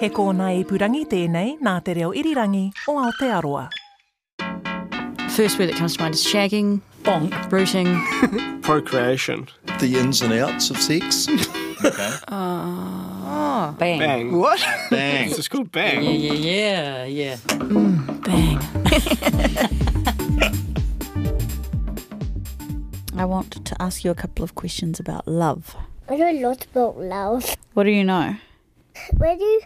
He kōna ipurangi tēnei nā te reo irirangi o Aotearoa. First word that comes to mind is shagging, Bonk. rooting. Procreation. the ins and outs of sex. Oh, bang. Bang. what? Bang. It's called bang. Yeah, yeah, yeah. Mm, bang. I want to ask you a couple of questions about love. I know a lot about love. What do you know? When you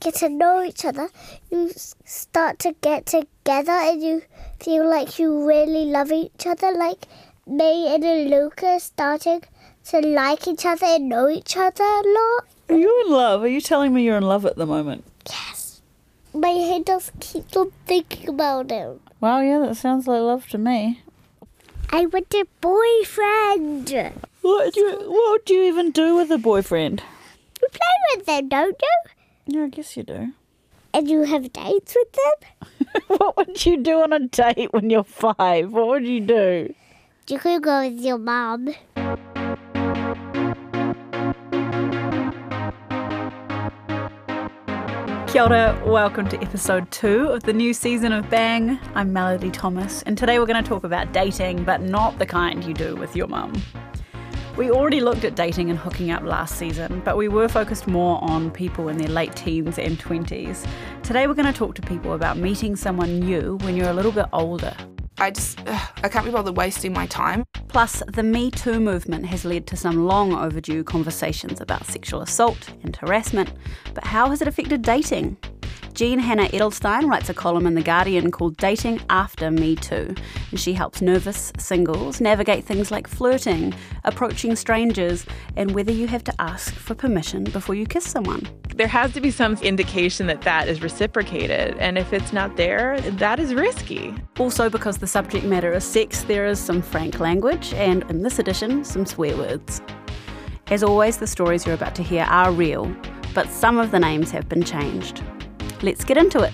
get to know each other, you start to get together and you feel like you really love each other. Like me and Luca starting to like each other and know each other a lot. Are you in love? Are you telling me you're in love at the moment? Yes. My head just keeps on thinking about him. Well, yeah, that sounds like love to me. I want a boyfriend. What do you What do you even do with a boyfriend? You play with them, don't you? Yeah, I guess you do. And you have dates with them? what would you do on a date when you're five? What would you do? You could go with your mum. Kia ora, welcome to episode two of the new season of Bang. I'm Melody Thomas, and today we're going to talk about dating, but not the kind you do with your mum. We already looked at dating and hooking up last season, but we were focused more on people in their late teens and 20s. Today we're going to talk to people about meeting someone new when you're a little bit older. I just, ugh, I can't be bothered wasting my time. Plus, the Me Too movement has led to some long overdue conversations about sexual assault and harassment. But how has it affected dating? Jean Hannah Edelstein writes a column in The Guardian called Dating After Me Too, and she helps nervous singles navigate things like flirting, approaching strangers, and whether you have to ask for permission before you kiss someone. there has to be some indication that that is reciprocated. And if it's not there, that is risky. Also, because the subject matter is sex, there is some frank language, and in this edition, some swear words. As always, the stories you're about to hear are real, but some of the names have been changed. Let's get into it.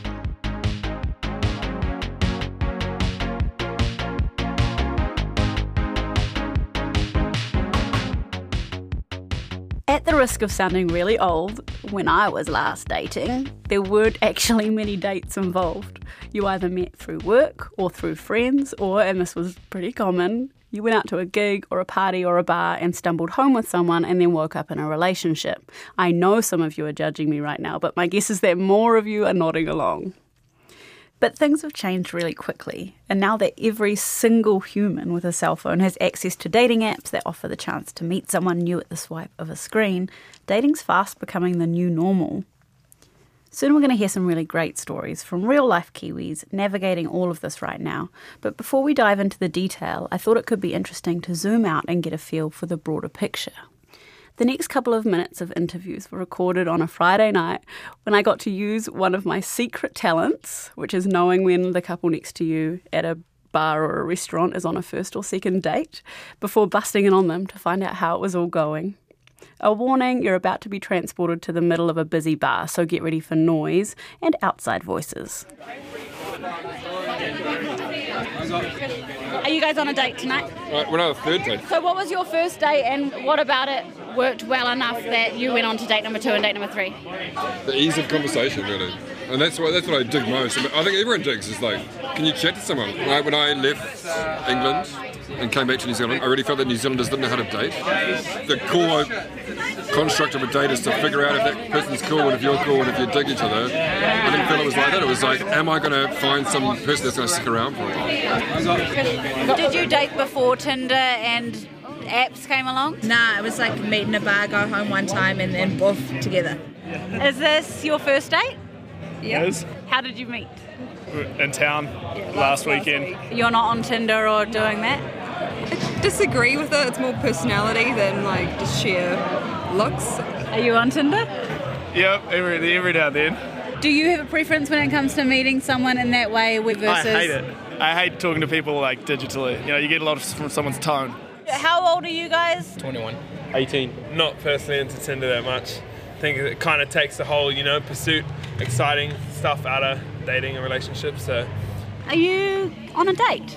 At the risk of sounding really old, when I was last dating, there weren't actually many dates involved. You either met through work or through friends, or, and this was pretty common, you went out to a gig or a party or a bar and stumbled home with someone and then woke up in a relationship. I know some of you are judging me right now, but my guess is that more of you are nodding along. But things have changed really quickly, and now that every single human with a cell phone has access to dating apps that offer the chance to meet someone new at the swipe of a screen, dating's fast becoming the new normal. Soon we're going to hear some really great stories from real life Kiwis navigating all of this right now. But before we dive into the detail, I thought it could be interesting to zoom out and get a feel for the broader picture. The next couple of minutes of interviews were recorded on a Friday night when I got to use one of my secret talents, which is knowing when the couple next to you at a bar or a restaurant is on a first or second date, before busting in on them to find out how it was all going. A warning you're about to be transported to the middle of a busy bar, so get ready for noise and outside voices. Are you guys on a date tonight? Right, we're on a third date. So, what was your first date, and what about it worked well enough that you went on to date number two and date number three? The ease of conversation, really. And that's what, that's what I dig most. I, mean, I think everyone digs is like, can you chat to someone? When I, when I left England and came back to New Zealand, I really felt that New Zealanders didn't know how to date. The core construct of a date is to figure out if that person's cool and if you're cool and if you dig each other. I didn't feel it was like that. It was like, am I going to find some person that's going to stick around for a while? Did you date before Tinder and apps came along? Nah, it was like meet in a bar, go home one time, and then both together. Is this your first date? Yes. How did you meet? In town last weekend. You're not on Tinder or doing that? disagree with it. It's more personality than like just sheer looks. Are you on Tinder? Yep, every, every now and then. Do you have a preference when it comes to meeting someone in that way with versus? I hate it. I hate talking to people like digitally. You know, you get a lot from someone's tone. How old are you guys? 21. 18. Not personally into Tinder that much. I think it kind of takes the whole, you know, pursuit, exciting stuff out of dating and relationships. So, Are you on a date?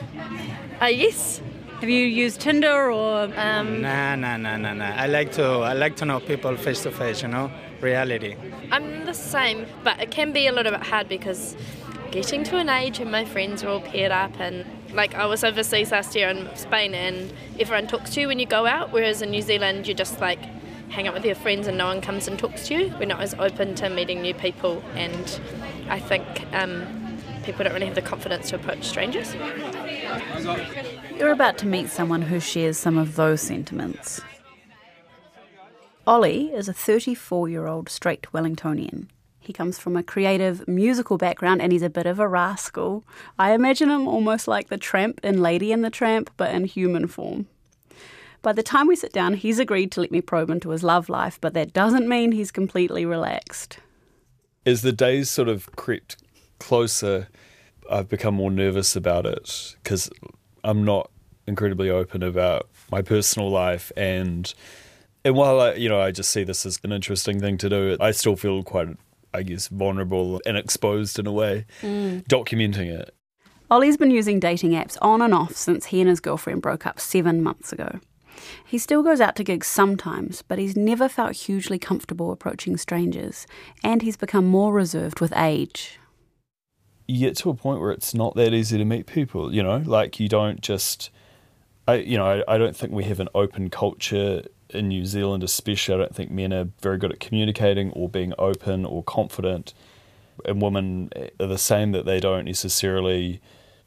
Uh, yes. Have you used Tinder or? Um, Nah, nah, nah, nah, nah. I like to I like to know people face to face. You know, reality. I'm the same, but it can be a little bit hard because getting to an age and my friends are all paired up and like I was overseas last year in Spain and everyone talks to you when you go out, whereas in New Zealand you're just like hang out with your friends and no one comes and talks to you. We're not as open to meeting new people and I think um, people don't really have the confidence to approach strangers. You're about to meet someone who shares some of those sentiments. Ollie is a 34 year old straight Wellingtonian. He comes from a creative musical background and he's a bit of a rascal. I imagine him almost like the tramp in Lady and the Tramp, but in human form. By the time we sit down, he's agreed to let me probe into his love life, but that doesn't mean he's completely relaxed. As the days sort of crept closer, I've become more nervous about it because I'm not incredibly open about my personal life and and while I, you know I just see this as an interesting thing to do, I still feel quite I guess vulnerable and exposed in a way Mm. documenting it. Ollie's been using dating apps on and off since he and his girlfriend broke up seven months ago. He still goes out to gigs sometimes, but he's never felt hugely comfortable approaching strangers, and he's become more reserved with age. you get to a point where it's not that easy to meet people, you know, like you don't just, I, you know, I, I don't think we have an open culture in New Zealand, especially. I don't think men are very good at communicating or being open or confident. And women are the same, that they don't necessarily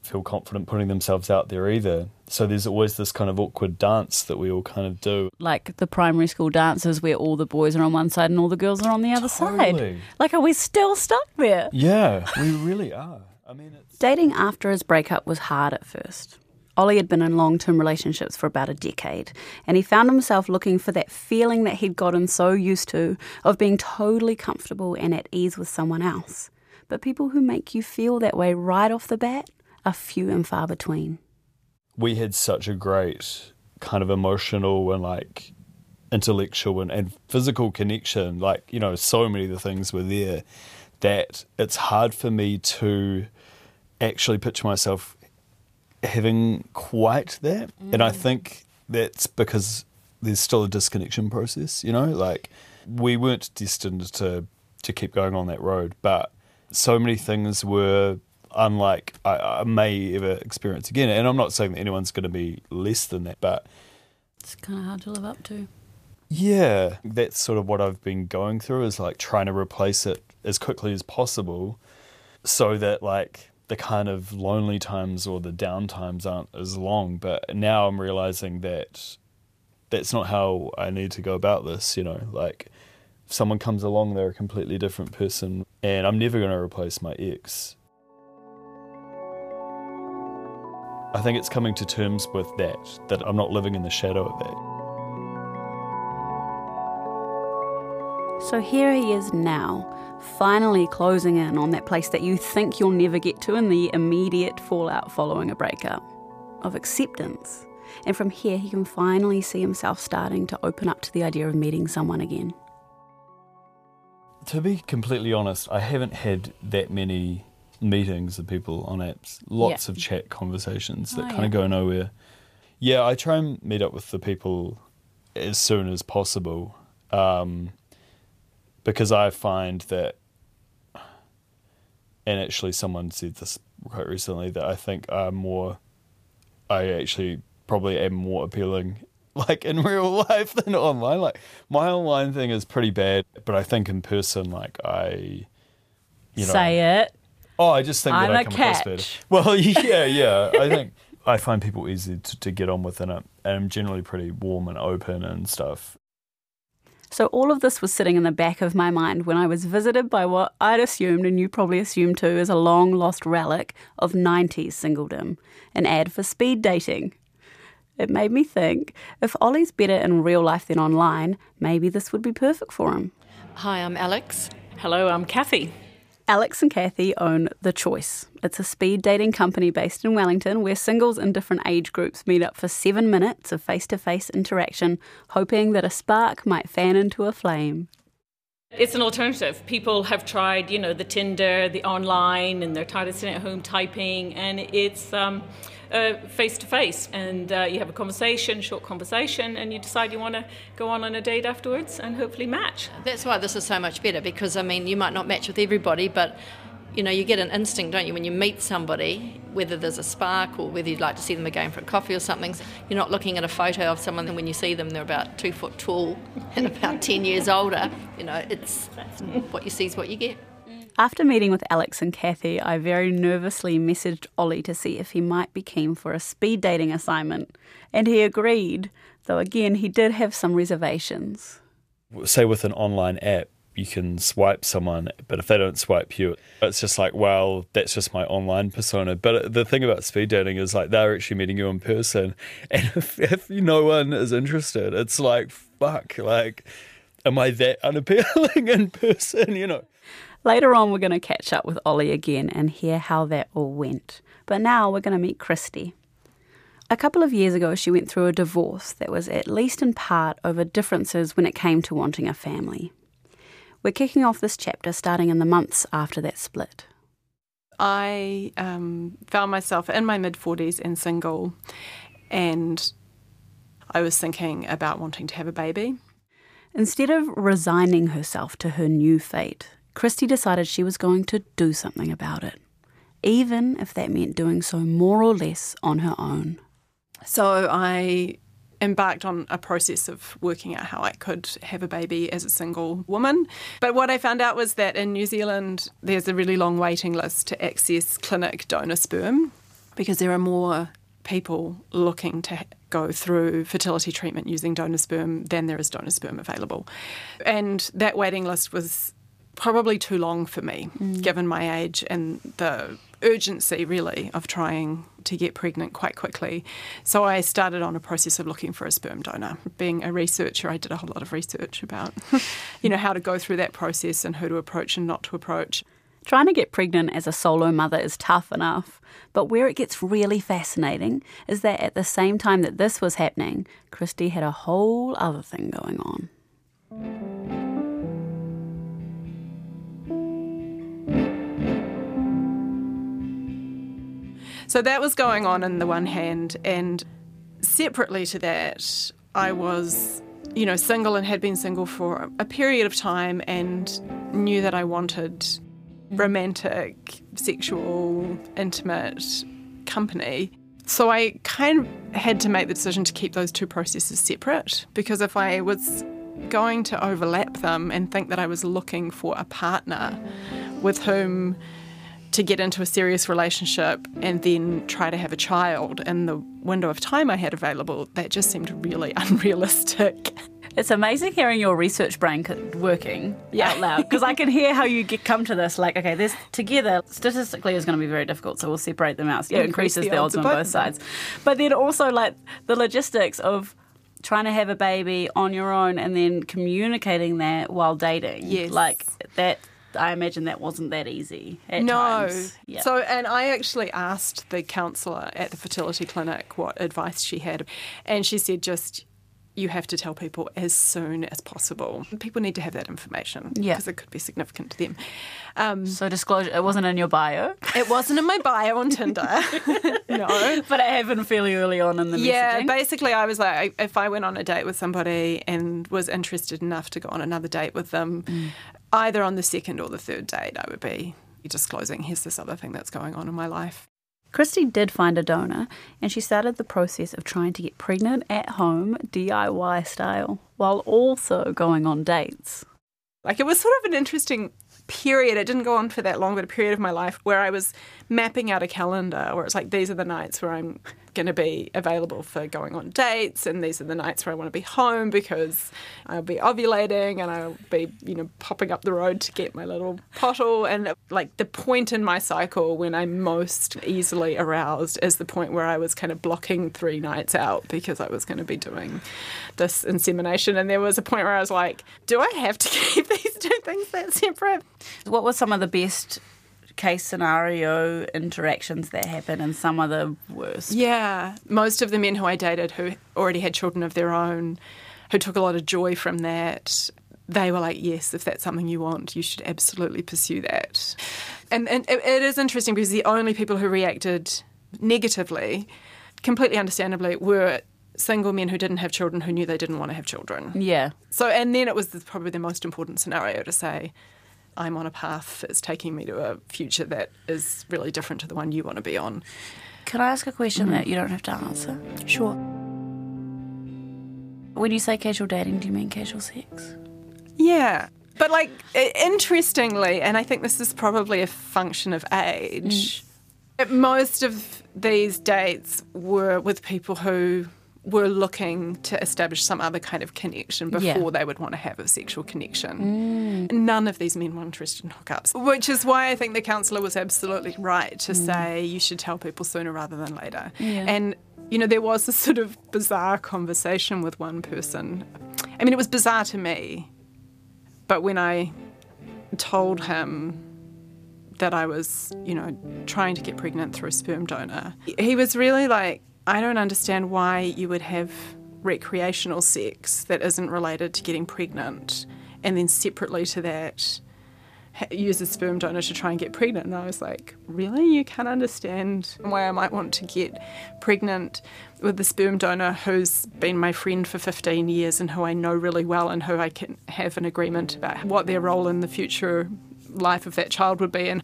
feel confident putting themselves out there either. So there's always this kind of awkward dance that we all kind of do. Like the primary school dances where all the boys are on one side and all the girls are on the other side. Like, are we still stuck there? Yeah, we really are. I mean, it's. Dating after his breakup was hard at first. Ollie had been in long term relationships for about a decade, and he found himself looking for that feeling that he'd gotten so used to of being totally comfortable and at ease with someone else. But people who make you feel that way right off the bat are few and far between. we had such a great kind of emotional and like intellectual and, and physical connection like you know so many of the things were there that it's hard for me to actually picture myself having quite that. And i mm. think that's because there's still a disconnection process you know? Like we weren't destined to to keep going on that road but so many things were unlike I, I may ever experience again. And I'm not saying that anyone's going to be less than that, but It's kind of hard to live up to. yeah, that's sort of what I've been going through is like trying to replace it as quickly as possible so that like the kind of lonely times or the down times aren't as long. But now I'm realizing that that's not how I need to go about this, you know, like if someone comes along, they're a completely different person and I'm never going to replace my ex. I think it's coming to terms with that, that I'm not living in the shadow of that. So here he is now, finally closing in on that place that you think you'll never get to in the immediate fallout following a breakup of acceptance. And from here, he can finally see himself starting to open up to the idea of meeting someone again. To be completely honest, I haven't had that many meetings of people on apps. Lots Yeah. of chat conversations that Oh, kind yeah. of go nowhere. Yeah, I try and meet up with the people as soon as possible um, because I find that, and actually, someone said this quite recently that I think I'm more, I actually probably am more appealing like in real life than online. Like my online thing is pretty bad, but I think in person, like I, you know, Say it. Oh, I just think that I'm that I a come across better. catch. Well, yeah, yeah. I think I find people easy to, to get on with, and I'm, and I'm generally pretty warm and open and stuff. So all of this was sitting in the back of my mind when I was visited by what I'd assumed, and you probably assumed too, is a long lost relic of 90s singledom, an ad for speed dating. It made me think if Ollie's better in real life than online, maybe this would be perfect for him. Hi, I'm Alex. Hello, I'm Kathy. Alex and Kathy own The Choice. It's a speed dating company based in Wellington where singles in different age groups meet up for seven minutes of face to face interaction, hoping that a spark might fan into a flame. It's an alternative. People have tried, you know, the Tinder, the online, and they're tired of sitting at home typing, and it's um, face to face. And uh, you have a conversation, short conversation, and you decide you want to go on on a date afterwards and hopefully match. That's why this is so much better because, I mean, you might not match with everybody, but you know, you get an instinct, don't you, when you meet somebody, whether there's a spark or whether you'd like to see them again for a coffee or something. You're not looking at a photo of someone, and when you see them, they're about two foot tall and about 10 years older. You know, it's what you see is what you get. After meeting with Alex and Kathy, I very nervously messaged Ollie to see if he might be keen for a speed dating assignment, and he agreed, though again, he did have some reservations. Say with an online app, you can swipe someone, but if they don't swipe you, it's just like, well, that's just my online persona. But the thing about speed dating is like they're actually meeting you in person, and if, if no one is interested, it's like, fuck, like, am I that unappealing in person? You know. Later on, we're going to catch up with Ollie again and hear how that all went. But now we're going to meet Christy. A couple of years ago, she went through a divorce that was at least in part over differences when it came to wanting a family. We're kicking off this chapter starting in the months after that split. I um, found myself in my mid 40s and single, and I was thinking about wanting to have a baby. Instead of resigning herself to her new fate, Christy decided she was going to do something about it, even if that meant doing so more or less on her own. So I embarked on a process of working out how I could have a baby as a single woman. But what I found out was that in New Zealand, there's a really long waiting list to access clinic donor sperm because there are more people looking to go through fertility treatment using donor sperm than there is donor sperm available. And that waiting list was probably too long for me, mm. given my age and the urgency, really, of trying to get pregnant quite quickly. So I started on a process of looking for a sperm donor. Being a researcher, I did a whole lot of research about, you know, how to go through that process and who to approach and not to approach. Trying to get pregnant as a solo mother is tough enough, but where it gets really fascinating is that at the same time that this was happening, Christy had a whole other thing going on. So that was going on in the one hand, and separately to that, I was, you know, single and had been single for a period of time and knew that I wanted romantic, sexual, intimate company. So I kind of had to make the decision to keep those two processes separate because if I was going to overlap them and think that I was looking for a partner with whom to get into a serious relationship and then try to have a child in the window of time I had available, that just seemed really unrealistic. It's amazing hearing your research brain working yeah. out loud because I can hear how you get come to this. Like, okay, this together statistically is going to be very difficult, so we'll separate them out. So it increases the odds, the odds on both sides. But then also like the logistics of trying to have a baby on your own and then communicating that while dating. Yes, like that I imagine that wasn't that easy. no. Times. So, and I actually asked the counsellor at the fertility clinic what advice she had, and she said just you have to tell people as soon as possible. People need to have that information yeah. because it could be significant to them. Um, so disclosure, it wasn't in your bio. It wasn't in my bio on Tinder. no, but it happened fairly early on in the yeah. Messaging. Basically, I was like, if I went on a date with somebody and was interested enough to go on another date with them, mm either on the second or the third date, I would be disclosing, here's this other thing that's going on in my life. Christy did find a donor and she started the process of trying to get pregnant at home, DIY style, while also going on dates. Like it was sort of an interesting period. It didn't go on for that long, but a period of my life where I was mapping out a calendar where it's like these are the nights where I'm going to be available for going on dates, and these are the nights where I want to be home because I'll be ovulating and I'll be, you know, popping up the road to get my little pottle. And like the point in my cycle when I'm most easily aroused is the point where I was kind of blocking three nights out because I was going to be doing this insemination. And there was a point where I was like, do I have to keep these two things that separate? What were some of the best case scenario interactions that happen and some of the worst. Yeah, most of the men who I dated who already had children of their own, who took a lot of joy from that, they were like, yes, if that's something you want, you should absolutely pursue that. And, and it, it is interesting because the only people who reacted negatively, completely understandably, were single men who didn't have children who knew they didn't want to have children. Yeah. So, and then it was probably the most important scenario to say, I'm on a path that's taking me to a future that is really different to the one you want to be on. Can I ask a question that you don't have to answer? Sure. When you say casual dating, do you mean casual sex? Yeah. But, like, interestingly, and I think this is probably a function of age, mm. most of these dates were with people who were looking to establish some other kind of connection Yeah. before they would want to have a sexual connection. Mm. None of these men were interested in hookups, which is why I think the counsellor was absolutely right to mm. say you should tell people sooner rather than later. Yeah. And, you know, there was this sort of bizarre conversation with one person. I mean, it was bizarre to me, but when I told him that I was, you know, trying to get pregnant through a sperm donor, he was really like, I don't understand why you would have recreational sex that isn't related to getting pregnant and then separately to that use a sperm donor to try and get pregnant. And I was like, really? You can't understand why I might want to get pregnant with the sperm donor who's been my friend for 15 years and who I know really well and who I can have an agreement about what their role in the future life of that child would be and,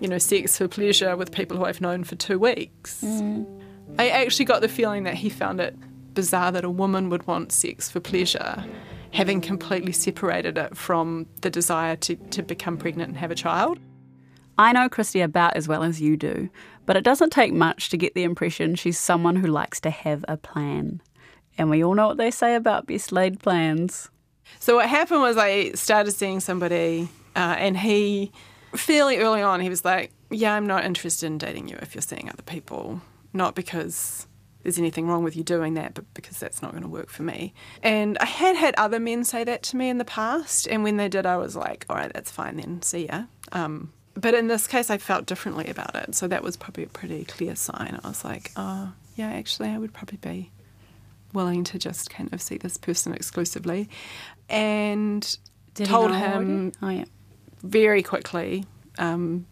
you know, sex for pleasure with people who I've known for two weeks. Mm. I actually got the feeling that he found it bizarre that a woman would want sex for pleasure, having completely separated it from the desire to, to become pregnant and have a child. I know Christy about as well as you do, but it doesn't take much to get the impression she's someone who likes to have a plan. And we all know what they say about best laid plans. So what happened was I started seeing somebody, uh, and he, fairly early on, he was like, "Yeah, I'm not interested in dating you if you're seeing other people, not because." There's anything wrong with you doing that, but because that's not going to work for me. And I had had other men say that to me in the past, and when they did, I was like, all right, that's fine then, see ya. Um, but in this case, I felt differently about it, so that was probably a pretty clear sign. I was like, oh, yeah, actually, I would probably be willing to just kind of see this person exclusively. And Did told him? Oh, yeah. very quickly um,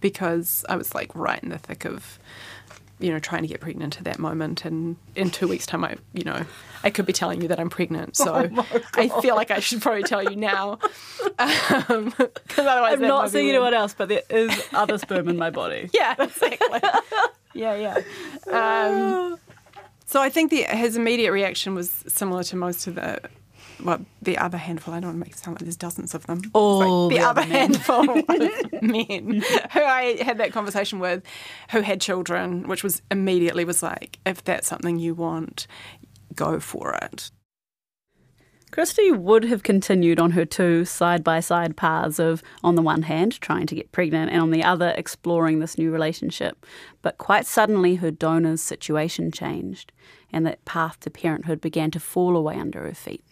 because I was like right in the thick of you know trying to get pregnant at that moment and in two weeks time I you know I could be telling you that I'm pregnant so Oh I feel like I should probably tell you now um, 'cause otherwise I'm not seeing weird. anyone else, but there is other sperm in my body. Yeah, exactly. yeah, yeah. Um, so I think the, his immediate reaction was similar to most of the, well, the other handful. I don't want to make it sound like there's dozens of them. It's All like the, the other other handful of men who I had that conversation with, who had children, which was immediately was like, if that's something you want, go for it. Christy would have continued on her two side by side paths of, on the one hand, trying to get pregnant, and on the other, exploring this new relationship. But quite suddenly, her donor's situation changed, and that path to parenthood began to fall away under her feet.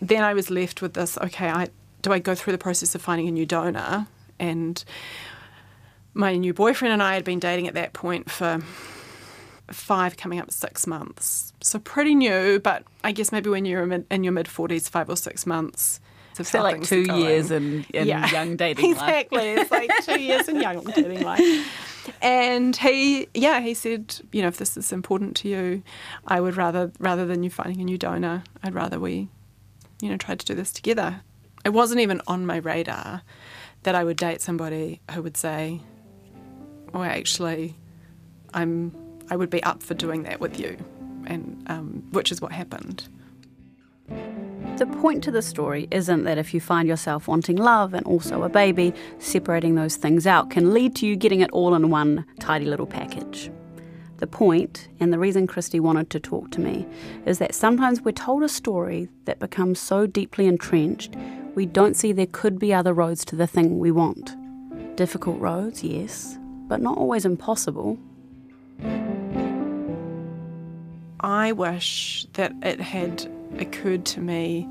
Then I was left with this okay, I do I go through the process of finding a new donor? And my new boyfriend and I had been dating at that point for five, coming up six months. So pretty new, but I guess maybe when you're in your mid 40s, five or six months. So like two years in, in young dating life. exactly. It's like two years in young dating life. And he, yeah, he said, you know, if this is important to you, I would rather, rather than you finding a new donor, I'd rather we, you know, tried to do this together. It wasn't even on my radar that I would date somebody who would say, "Oh, actually, I'm, I would be up for doing that with you," and um, which is what happened. The point to the story isn't that if you find yourself wanting love and also a baby, separating those things out can lead to you getting it all in one tidy little package. The point, and the reason Christy wanted to talk to me, is that sometimes we're told a story that becomes so deeply entrenched we don't see there could be other roads to the thing we want. Difficult roads, yes, but not always impossible. I wish that it had occurred to me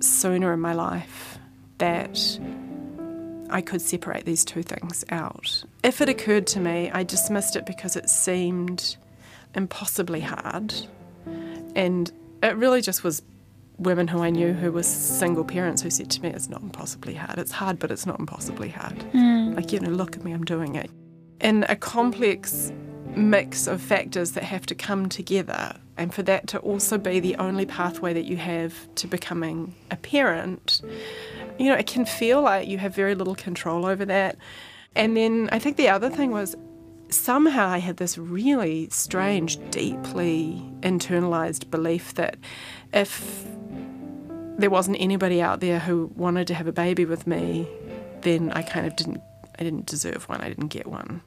sooner in my life that I could separate these two things out. If it occurred to me, I dismissed it because it seemed impossibly hard. And it really just was women who I knew who were single parents who said to me, It's not impossibly hard. It's hard, but it's not impossibly hard. Mm. Like, you know, look at me, I'm doing it. In a complex mix of factors that have to come together, and for that to also be the only pathway that you have to becoming a parent, you know, it can feel like you have very little control over that. And then I think the other thing was somehow I had this really strange, deeply internalized belief that if there wasn't anybody out there who wanted to have a baby with me, then I kind of didn't I didn't deserve one. I didn't get one.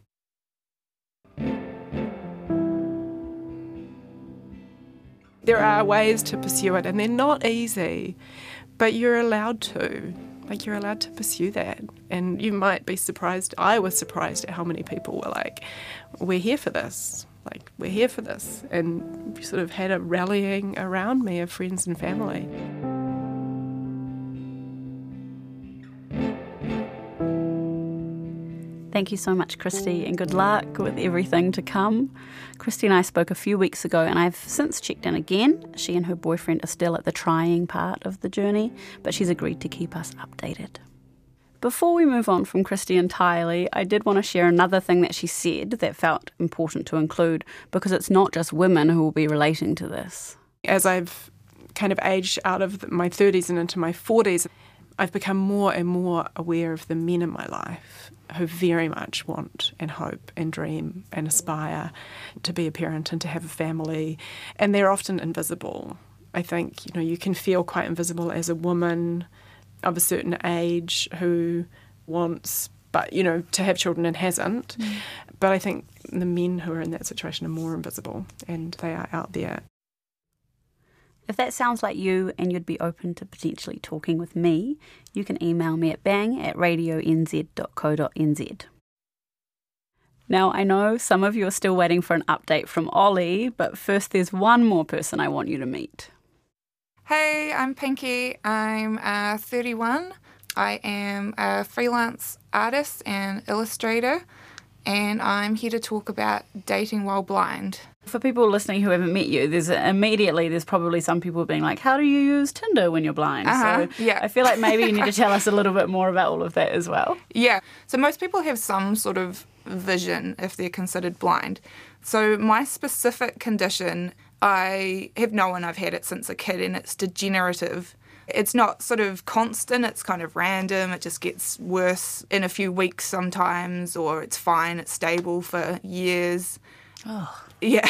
There are ways to pursue it and they're not easy, but you're allowed to. Like you're allowed to pursue that. And you might be surprised. I was surprised at how many people were like, We're here for this. Like, we're here for this. And sort of had a rallying around me of friends and family. Thank you so much, Christy, and good luck with everything to come. Christy and I spoke a few weeks ago, and I've since checked in again. She and her boyfriend are still at the trying part of the journey, but she's agreed to keep us updated. Before we move on from Christy entirely, I did want to share another thing that she said that felt important to include because it's not just women who will be relating to this. As I've kind of aged out of my 30s and into my 40s, I've become more and more aware of the men in my life who very much want and hope and dream and aspire to be a parent and to have a family. And they're often invisible. I think, you know, you can feel quite invisible as a woman of a certain age who wants but you know to have children and hasn't mm. but i think the men who are in that situation are more invisible and they are out there if that sounds like you and you'd be open to potentially talking with me, you can email me at bang at radionz.co.nz. Now, I know some of you are still waiting for an update from Ollie, but first there's one more person I want you to meet. Hey, I'm Pinky. I'm uh, 31. I am a freelance artist and illustrator, and I'm here to talk about dating while blind. For people listening who haven't met you, there's immediately there's probably some people being like, "How do you use Tinder when you're blind?" Uh-huh, so yeah. I feel like maybe you need to tell us a little bit more about all of that as well. Yeah. So most people have some sort of vision if they're considered blind. So my specific condition, I have known I've had it since a kid, and it's degenerative. It's not sort of constant, it's kind of random. It just gets worse in a few weeks sometimes, or it's fine, it's stable for years. Oh. Yeah.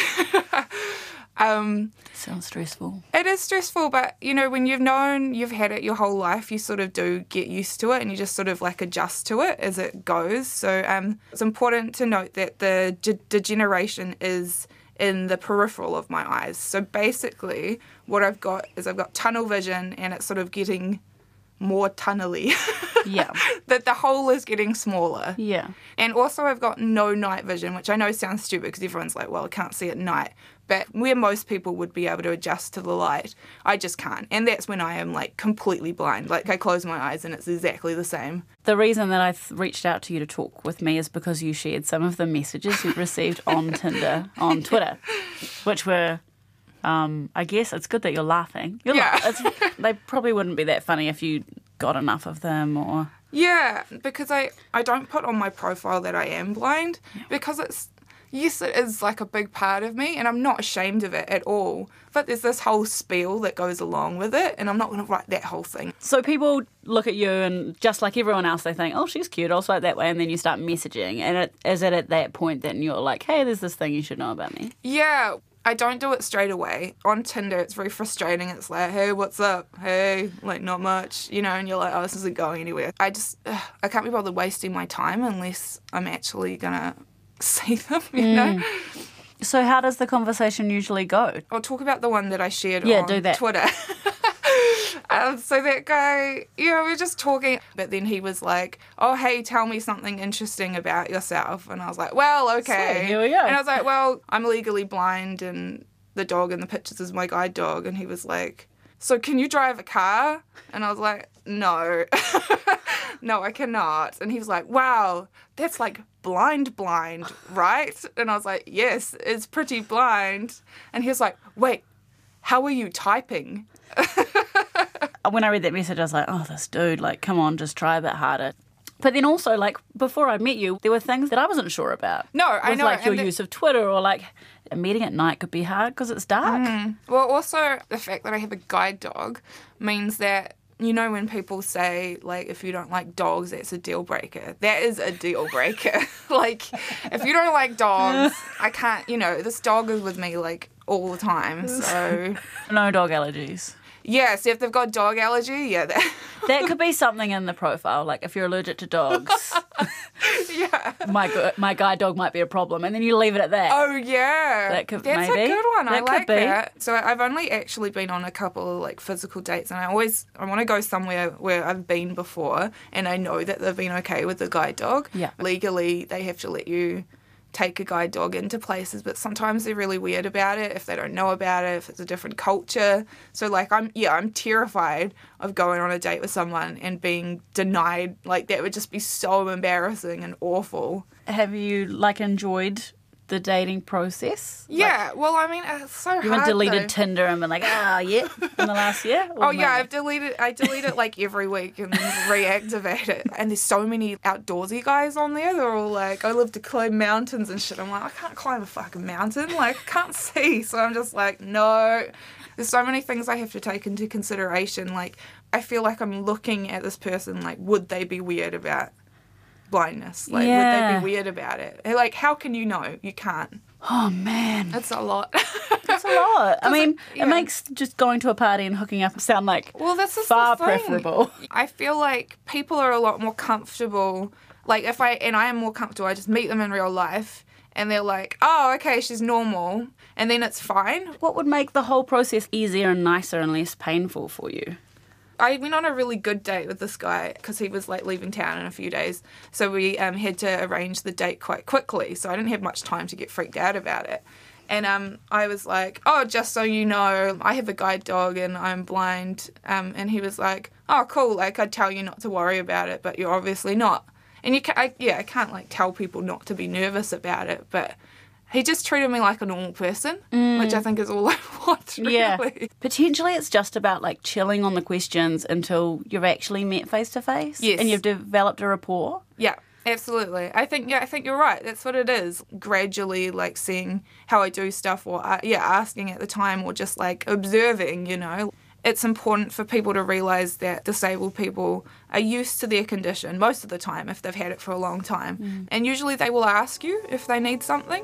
um, Sounds stressful. It is stressful, but you know, when you've known you've had it your whole life, you sort of do get used to it and you just sort of like adjust to it as it goes. So um, it's important to note that the de- degeneration is in the peripheral of my eyes. So basically, what I've got is I've got tunnel vision and it's sort of getting more tunnely. Yeah. that the hole is getting smaller. Yeah. And also, I've got no night vision, which I know sounds stupid because everyone's like, well, I can't see at night. But where most people would be able to adjust to the light, I just can't. And that's when I am like completely blind. Like I close my eyes and it's exactly the same. The reason that I reached out to you to talk with me is because you shared some of the messages you'd received on Tinder, on Twitter, which were um, I guess it's good that you're laughing. You're Yeah. they probably wouldn't be that funny if you got enough of them or. Yeah, because I, I don't put on my profile that I am blind because it's yes it is like a big part of me and I'm not ashamed of it at all. But there's this whole spiel that goes along with it and I'm not going to write that whole thing. So people look at you and just like everyone else, they think, "Oh, she's cute. I'll swipe that way," and then you start messaging. And it, is it at that point that you're like, "Hey, there's this thing you should know about me"? Yeah, I don't do it straight away. On Tinder, it's very frustrating. It's like, hey, what's up? Hey, like, not much, you know, and you're like, oh, this isn't going anywhere. I just, ugh, I can't be bothered wasting my time unless I'm actually gonna see them, you know? Mm. So how does the conversation usually go? I'll talk about the one that I shared Yeah, on do that. Twitter. um, so that guy, you know, we were just talking, but then he was like, "Oh, hey, tell me something interesting about yourself," and I was like, "Well, okay." So, here we go. And I was like, "Well, I'm legally blind, and the dog in the pictures is my guide dog," and he was like. So can you drive a car? And I was like, no, no, I cannot. And he was like, wow, that's like blind, blind, right? And I was like, yes, it's pretty blind. And he was like, wait, how are you typing? when I read that message, I was like, oh, this dude, like, come on, just try a bit harder. But then also, like, before I met you, there were things that I wasn't sure about. No, I With, know, Like your the- use of Twitter or like a meeting at night could be hard because it's dark. Mm. Well, also the fact that I have a guide dog means that you know when people say like if you don't like dogs, that's a deal breaker. That is a deal breaker. like if you don't like dogs, I can't. You know, this dog is with me like all the time. So No dog allergies. Yeah, so if they've got dog allergy, yeah, that, That could be something in the profile, like if you're allergic to dogs. yeah. My my guide dog might be a problem, and then you leave it at that. Oh yeah, That could- be. that's maybe. a good one. I That could like that. So I've only actually been on a couple of like physical dates, and I always I want to go somewhere where I've been before, and I know that they've been okay with the guide dog. Yeah. legally they have to let you take a guide dog into places, but sometimes they're really weird about it if they don't know about it, if it's a different culture. So like I'm yeah, I'm terrified of going on a date with someone and being denied. Like that would just be so embarrassing and awful. Have you like enjoyed the dating process? Yeah, well, I mean, it's so You hard. haven't deleted though. Tinder and been like, ah, yeah, in the last year? Oh yeah, maybe? I've deleted. I delete it like every week and reactivate it. And there's so many outdoorsy guys on there. They're all like, I love to climb mountains and shit. I'm like, I can't climb a fucking mountain. Like, I can't see. So I'm just like, no. There's so many things I have to take into consideration. Like, I feel like I'm looking at this person. Like, would they be weird about blindness? Like, would they be weird about it? Like, how can you know? You can't. Oh man, That's a lot. that's a lot. I mean, yeah. it makes just going to a party and hooking up sound like Well, that's far preferable. I feel like people are a lot more comfortable. Like if I and I am more comfortable, I just meet them in real life, and they're like, "Oh, okay, she's normal," and then it's fine. What would make the whole process easier and nicer and less painful for you? I went on a really good date with this guy because he was like leaving town in a few days. So we um, had to arrange the date quite quickly. So I didn't have much time to get freaked out about it. And um, I was like, oh, just so you know, I have a guide dog and I'm blind. Um, and he was like, oh, cool. Like, I'd tell you not to worry about it, but you're obviously not. And you can, I, yeah, I can't like tell people not to be nervous about it, but he just treated me like a normal person, which I think is all I want. Really. Yeah. Potentially it's just about like chilling on the questions until you've actually met face to face. Yes. And you've developed a rapport. Yeah, absolutely. I think yeah, I think you're right. That's what it is. Gradually, like seeing how I do stuff, or uh, yeah, asking at the time, or just like observing. You know, it's important for people to realize that disabled people are used to their condition most of the time if they've had it for a long time, and usually they will ask you if they need something.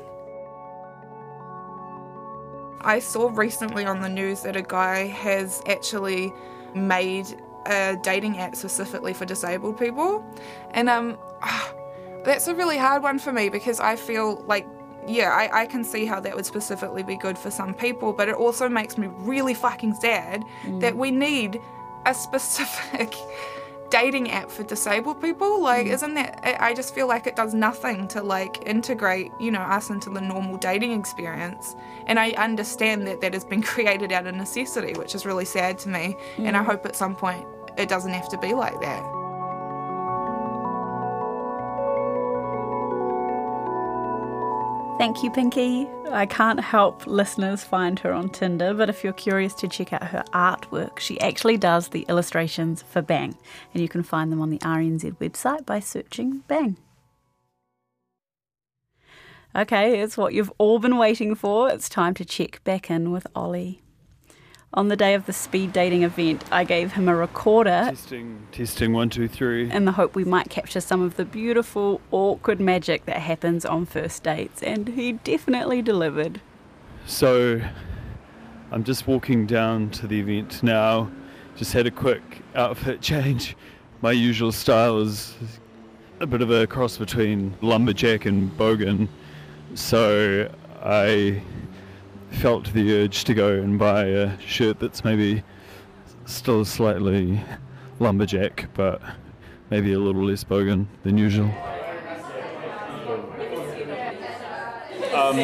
I saw recently on the news that a guy has actually made a dating app specifically for disabled people. And um that's a really hard one for me because I feel like yeah, I, I can see how that would specifically be good for some people, but it also makes me really fucking sad that we need a specific dating app for disabled people. Like, isn't that? I just feel like it does nothing to like integrate, you know, us into the normal dating experience. And I understand that that has been created out of necessity, which is really sad to me. And I Mm. hope at some point it doesn't have to be like that. Thank you, Pinky. I can't help listeners find her on Tinder, but if you're curious to check out her artwork, she actually does the illustrations for Bang, and you can find them on the RNZ website by searching Bang. Okay, it's what you've all been waiting for. It's time to check back in with Ollie. On the day of the speed dating event, I gave him a recorder Testing, testing, one, two, three. in the hope we might capture some of the beautiful, awkward magic that happens on first dates, and he definitely delivered. So I'm just walking down to the event now. Just had a quick outfit change. My usual style is a bit of a cross between lumberjack and bogan. So I felt the urge to go and buy a shirt that's maybe still slightly lumberjack, but maybe a little less bogan than usual. Um,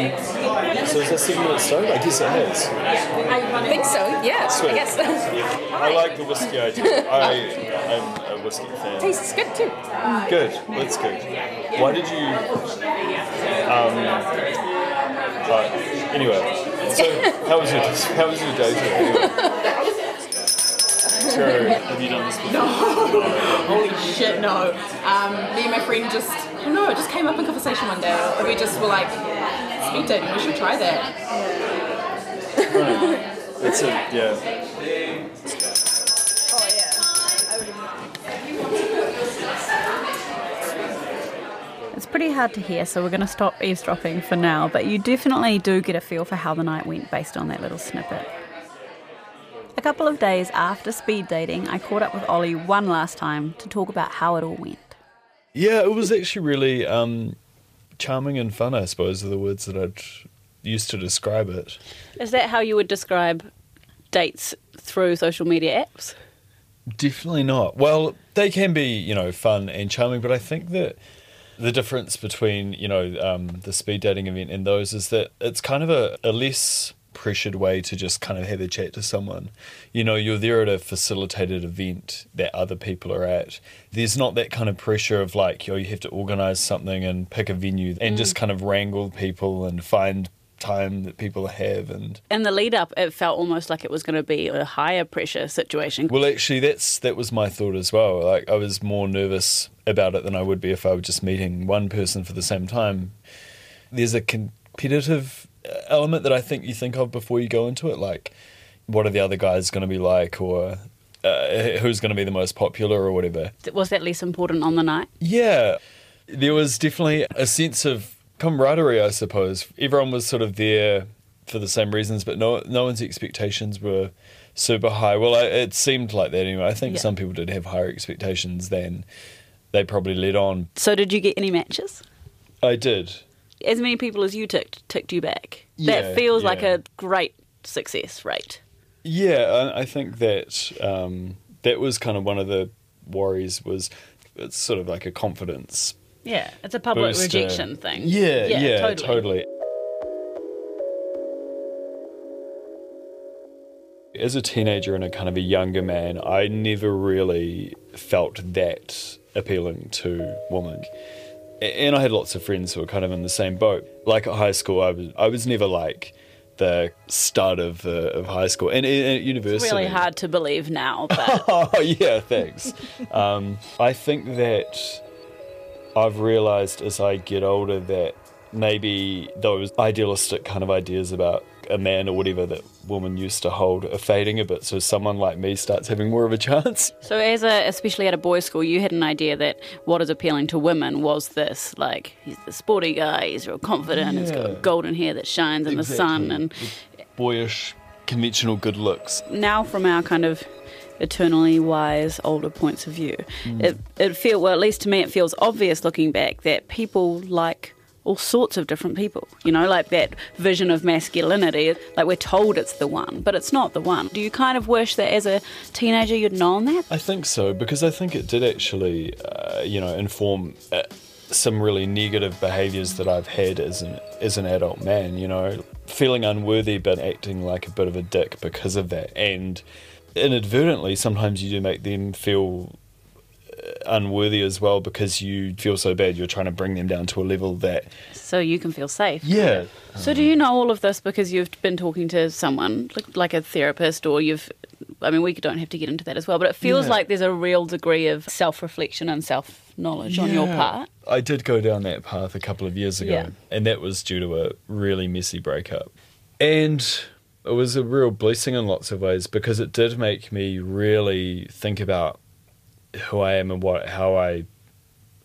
so is that seven minutes stone? I guess it has. I think so, yeah. Sweet. I guess. I like the whiskey idea. I am a whiskey fan. Tastes good too. Good, that's good. Why did you? Um, right. Anyway, so how was your how was your day today? Anyway. Terry, have you done this before? No. Holy shit, no. Um, me and my friend just, I don't know, it just came up in conversation one day. And we just were like, speed dating, we should try that. Right. It's a, yeah. Pretty hard to hear, so we're going to stop eavesdropping for now, but you definitely do get a feel for how the night went based on that little snippet. A couple of days after speed dating, I caught up with Ollie one last time to talk about how it all went. Yeah, it was actually really um, charming and fun, I suppose, are the words that I'd used to describe it. Is that how you would describe dates through social media apps? Definitely not. Well, they can be, you know, fun and charming, but I think that the difference between, you know, um, the speed dating event and those is that it's kind of a, a less pressured way to just kind of have a chat to someone. You know, you're there at a facilitated event that other people are at. There's not that kind of pressure of like, yo, you have to organize something and pick a venue and Mm. just kind of wrangle people and find time that people have and In the lead up, it felt almost like it was going to be a higher pressure situation. Well, actually, that's that was my thought as well. Like, I was more nervous about it than I would be if I were just meeting one person for the same time. There's a competitive element that I think you think of before you go into it, like what are the other guys going to be like, or uh, who's going to be the most popular, or whatever. Was that less important on the night? Yeah, there was definitely a sense of camaraderie, I suppose. Everyone was sort of there for the same reasons, but no, no one's expectations were super high. Well, I, it seemed like that anyway. I think Yeah. some people did have higher expectations than they probably led on. So, did you get any matches? I did. As many people as you ticked ticked you back. Yeah, that feels like a great success rate. Yeah, I, I think that um, that was kind of one of the worries. Was it's sort of like a confidence Yeah, it's a public booster. rejection thing. Yeah, yeah, totally. totally. As a teenager and a kind of a younger man, I never really felt that appealing to women. And I had lots of friends who were kind of in the same boat. Like at high school, I was I was never like the stud of uh, of high school and, and at It's university. really hard to believe now, but oh yeah, thanks. um, I think that I've realised as I get older that maybe those idealistic kind of ideas about a man or whatever that women used to hold are fading a bit. So someone like me starts having more of a chance. So, as a, especially at a boys' school, you had an idea that what is appealing to women was this: like he's the sporty guy, he's real confident, he's got golden hair that shines in the sun, and Boyish, conventional good looks. now from our kind of eternally wise older points of view, Mm. it it feel well at least to me it feels obvious looking back that people like all sorts of different people. You know, like that vision of masculinity. Like we're told it's the one, but it's not the one. Do you kind of wish that as a teenager you'd known that? I think so because I think it did actually, uh, you know, inform uh, some really negative behaviours that I've had as an as an adult man. You know, feeling unworthy but acting like a bit of a dick because of that, and inadvertently sometimes you do make them feel unworthy as well because you feel so bad you're trying to bring them down to a level that So you can feel safe. yeah So do you know all of this because you've been talking to someone like, like a therapist, or you've? I mean, we don't have to get into that as well, but it feels Yeah. like there's a real degree of self-reflection and self-knowledge on your part. I did go down that path a couple of years ago, Yeah. and that was due to a really messy breakup. And it was a real blessing in lots of ways because it did make me really think about who I am and what how I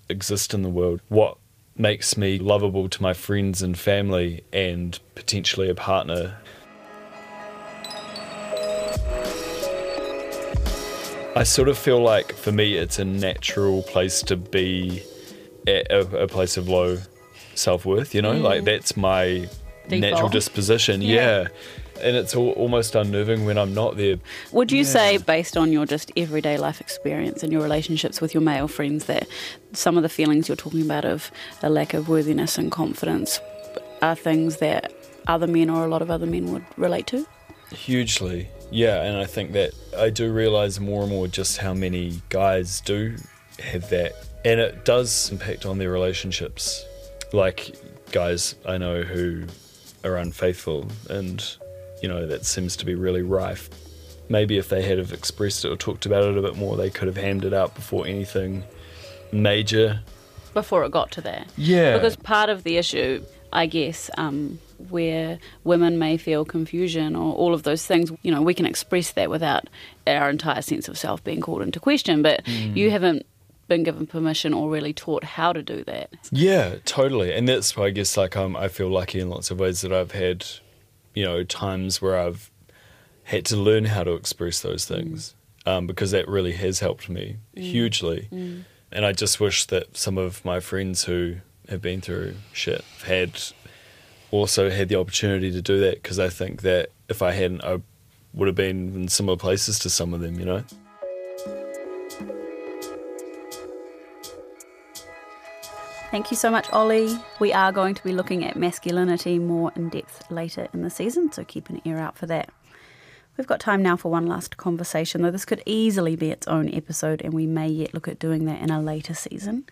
exist in the world. What makes me lovable to my friends and family and potentially a partner. I sort of feel like for me it's a natural place to be at a, a place of low self worth, you know? Mm. Like that's my natural disposition, Yeah. yeah. And it's al- almost unnerving when I'm not there. Would you say, based on your just everyday life experience and your relationships with your male friends, that some of the feelings you're talking about of a lack of worthiness and confidence are things that other men or a lot of other men would relate to? Hugely, yeah, and I think that I do realize more and more just how many guys do have that, and it does impact on their relationships. Like guys I know who are unfaithful, and you know that seems to be really rife. maybe if they had have expressed it or talked about it a bit more, they could have hammed it out before anything major. before it got to that. Yeah. Because part of the issue, I guess, um, where women may feel confusion or all of those things, you know, we can express that without our entire sense of self being called into question. But Mm. you haven't been given permission or really taught how to do that. Yeah, totally. And that's why I guess like um, I feel lucky in lots of ways that I've had, you know, times where I've had to learn how to express those things um, because that really has helped me Mm. hugely. Mm. And I just wish that some of my friends who have been through shit had also had the opportunity to do that because I think that if I hadn't, I would have been in similar places to some of them, you know? Thank you so much, Ollie. We are going to be looking at masculinity more in depth later in the season, so keep an ear out for that. We've got time now for one last conversation, though this could easily be its own episode, and we may yet look at doing that in a later season.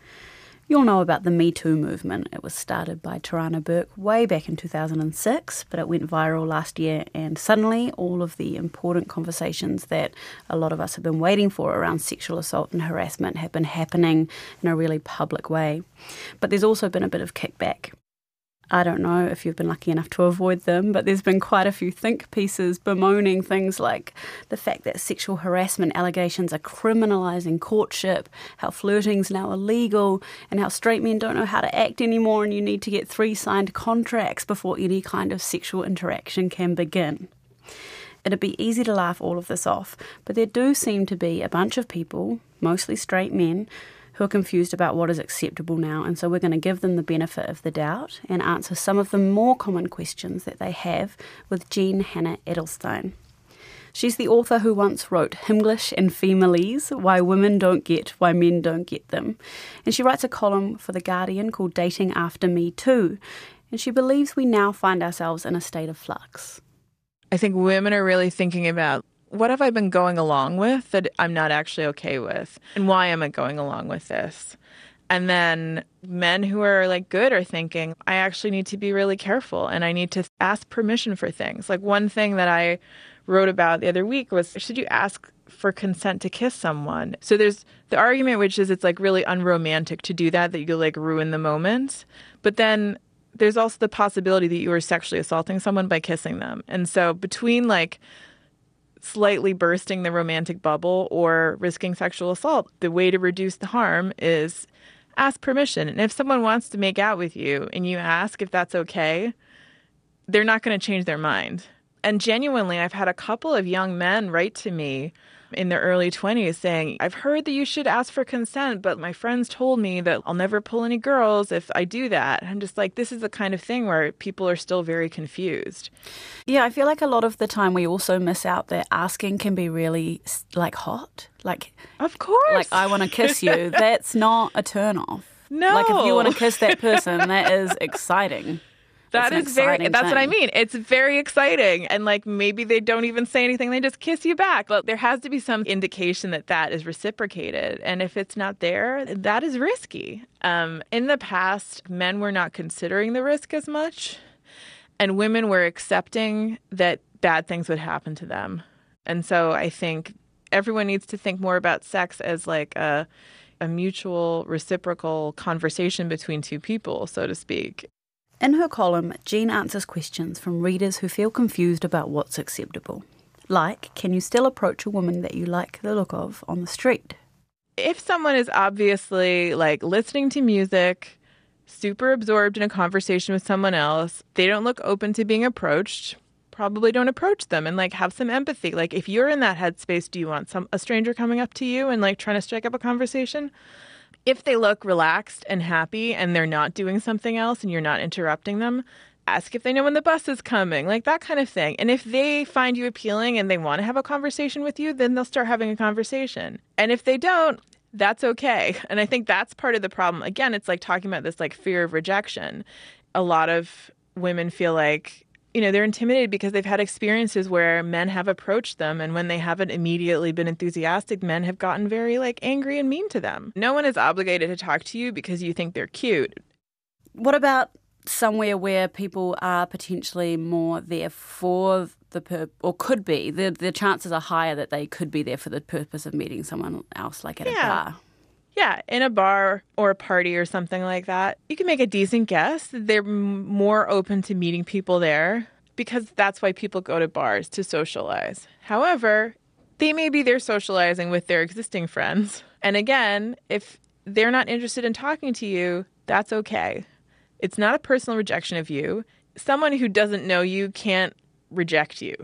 You'll know about the Me Too movement. It was started by Tarana Burke way back in 2006, but it went viral last year, and suddenly all of the important conversations that a lot of us have been waiting for around sexual assault and harassment have been happening in a really public way. But there's also been a bit of kickback. I don't know if you've been lucky enough to avoid them, but there's been quite a few think pieces bemoaning things like the fact that sexual harassment allegations are criminalising courtship, how flirting's now illegal, and how straight men don't know how to act anymore and you need to get three signed contracts before any kind of sexual interaction can begin. It'd be easy to laugh all of this off, but there do seem to be a bunch of people, mostly straight men, who are confused about what is acceptable now, and so we're going to give them the benefit of the doubt and answer some of the more common questions that they have with Jean Hannah Edelstein. She's the author who once wrote Himglish and Femalese Why Women Don't Get, Why Men Don't Get Them. And she writes a column for The Guardian called Dating After Me Too. And she believes we now find ourselves in a state of flux. I think women are really thinking about what have I been going along with that I'm not actually okay with? And why am I going along with this? And then men who are like good are thinking, I actually need to be really careful and I need to ask permission for things. Like one thing that I wrote about the other week was should you ask for consent to kiss someone? So there's the argument, which is it's like really unromantic to do that, that you like ruin the moment. But then there's also the possibility that you are sexually assaulting someone by kissing them. And so between like slightly bursting the romantic bubble or risking sexual assault, the way to reduce the harm is ask permission. And if someone wants to make out with you and you ask if that's okay, they're not going to change their mind. And genuinely, I've had a couple of young men write to me in their early 20s saying, I've heard that you should ask for consent, but my friends told me that I'll never pull any girls if I do that. I'm just like, this is the kind of thing where people are still very confused. Yeah, I feel like a lot of the time we also miss out that asking can be really like hot. Like, of course. Like, I want to kiss you. That's not a turn off. No. Like, if you want to kiss that person, that is exciting. That is very that's what I mean. It's very exciting and like maybe they don't even say anything, they just kiss you back. But there has to be some indication that that is reciprocated and if it's not there, that is risky. Um in the past, men were not considering the risk as much and women were accepting that bad things would happen to them. And so I think everyone needs to think more about sex as like a a mutual reciprocal conversation between two people, so to speak. In her column, Jean answers questions from readers who feel confused about what's acceptable. Like, can you still approach a woman that you like the look of on the street? if someone is obviously like listening to music, super absorbed in a conversation with someone else, they don't look open to being approached, probably don't approach them and like have some empathy. Like if you're in that headspace, do you want some a stranger coming up to you and like trying to strike up a conversation? If they look relaxed and happy and they're not doing something else and you're not interrupting them, ask if they know when the bus is coming, like that kind of thing. And if they find you appealing and they want to have a conversation with you, then they'll start having a conversation. And if they don't, that's okay. And I think that's part of the problem. Again, it's like talking about this like fear of rejection. A lot of women feel like you know, they're intimidated because they've had experiences where men have approached them and when they haven't immediately been enthusiastic, men have gotten very like angry and mean to them. No one is obligated to talk to you because you think they're cute. What about somewhere where people are potentially more there for the pur- or could be the the chances are higher that they could be there for the purpose of meeting someone else, like at Yeah. a bar. Yeah, in a bar or a party or something like that, you can make a decent guess they're more open to meeting people there because that's why people go to bars to socialize. However, they may be there socializing with their existing friends. And again, if they're not interested in talking to you, that's okay. It's not a personal rejection of you. Someone who doesn't know you can't reject you.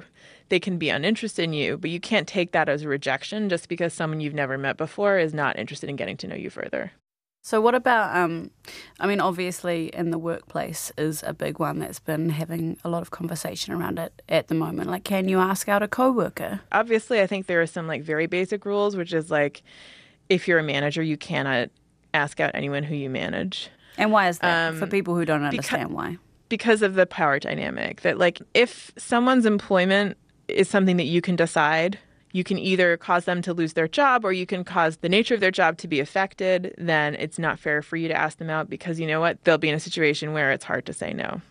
They can be uninterested in you, but you can't take that as a rejection just because someone you've never met before is not interested in getting to know you further. So, what about? Um, I mean, obviously, in the workplace is a big one that's been having a lot of conversation around it at the moment. Like, can you ask out a coworker? Obviously, I think there are some like very basic rules, which is like if you're a manager, you cannot ask out anyone who you manage. And why is that Um, for people who don't understand why? because of the power dynamic that like if someone's employment is something that you can decide. You can either cause them to lose their job or you can cause the nature of their job to be affected then it's not fair for you to ask them out because you know what? They'll be in a situation where it's hard to say no.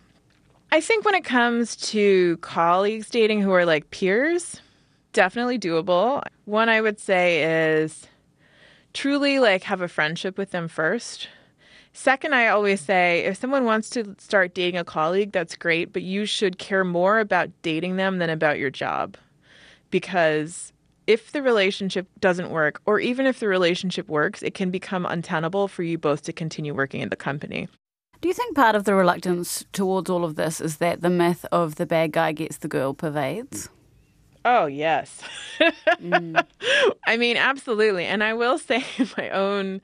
I think when it comes to colleagues dating who are like peers definitely doable. One i would say is truly like have a friendship with them first Second, I always say if someone wants to start dating a colleague, that's great, but you should care more about dating them than about your job. Because if the relationship doesn't work, or even if the relationship works, it can become untenable for you both to continue working in the company. Do you think part of the reluctance towards all of this is that the myth of the bad guy gets the girl pervades? Oh, yes. Mm. I mean, absolutely. And I will say in my own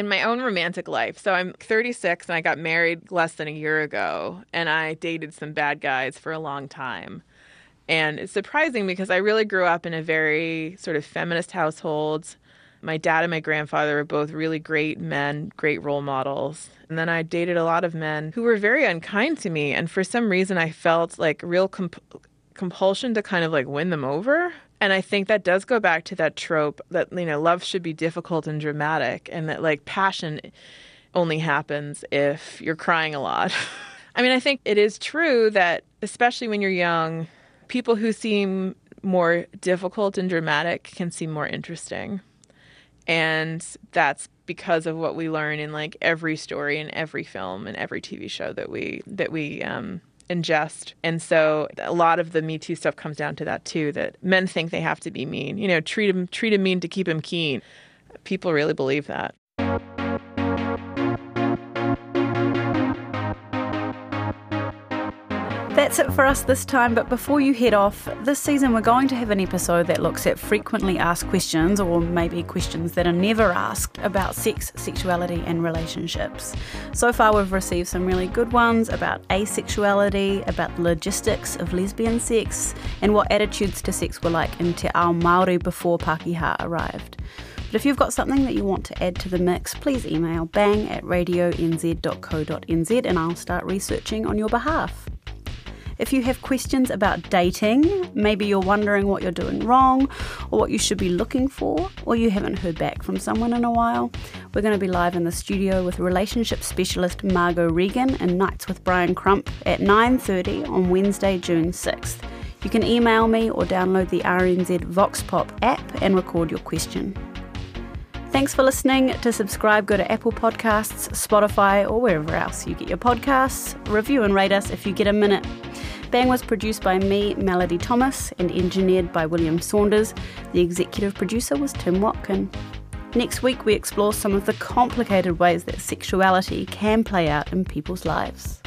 in my own romantic life. So I'm 36 and I got married less than a year ago and I dated some bad guys for a long time. And it's surprising because I really grew up in a very sort of feminist household. My dad and my grandfather were both really great men, great role models. And then I dated a lot of men who were very unkind to me. And for some reason, I felt like real comp- compulsion to kind of like win them over. And I think that does go back to that trope that, you know, love should be difficult and dramatic and that like passion only happens if you're crying a lot. I mean, I think it is true that, especially when you're young, people who seem more difficult and dramatic can seem more interesting. And that's because of what we learn in like every story and every film and every TV show that we that we um, ingest. And so a lot of the Me Too stuff comes down to that too. That men think they have to be mean. You know, treat him treat him mean to keep him keen. People really believe that. That's it for us this time, but before you head off, this season we're going to have an episode that looks at frequently asked questions, or maybe questions that are never asked, about sex, sexuality, and relationships. So far, we've received some really good ones about asexuality, about the logistics of lesbian sex, and what attitudes to sex were like in Te Ao Māori before Pakeha arrived. But if you've got something that you want to add to the mix, please email bang at radionz.co.nz and I'll start researching on your behalf. If you have questions about dating, maybe you're wondering what you're doing wrong or what you should be looking for, or you haven't heard back from someone in a while, we're going to be live in the studio with relationship specialist Margot Regan and Nights with Bryan Crump at 9:30 on Wednesday, June 6th. You can email me or download the RNZ Vox Pop app and record your question. Thanks for listening. To subscribe, go to Apple Podcasts, Spotify, or wherever else you get your podcasts. Review and rate us if you get a minute. Bang was produced by me, Melody Thomas, and engineered by William Saunders. The executive producer was Tim Watkin. Next week, we explore some of the complicated ways that sexuality can play out in people's lives.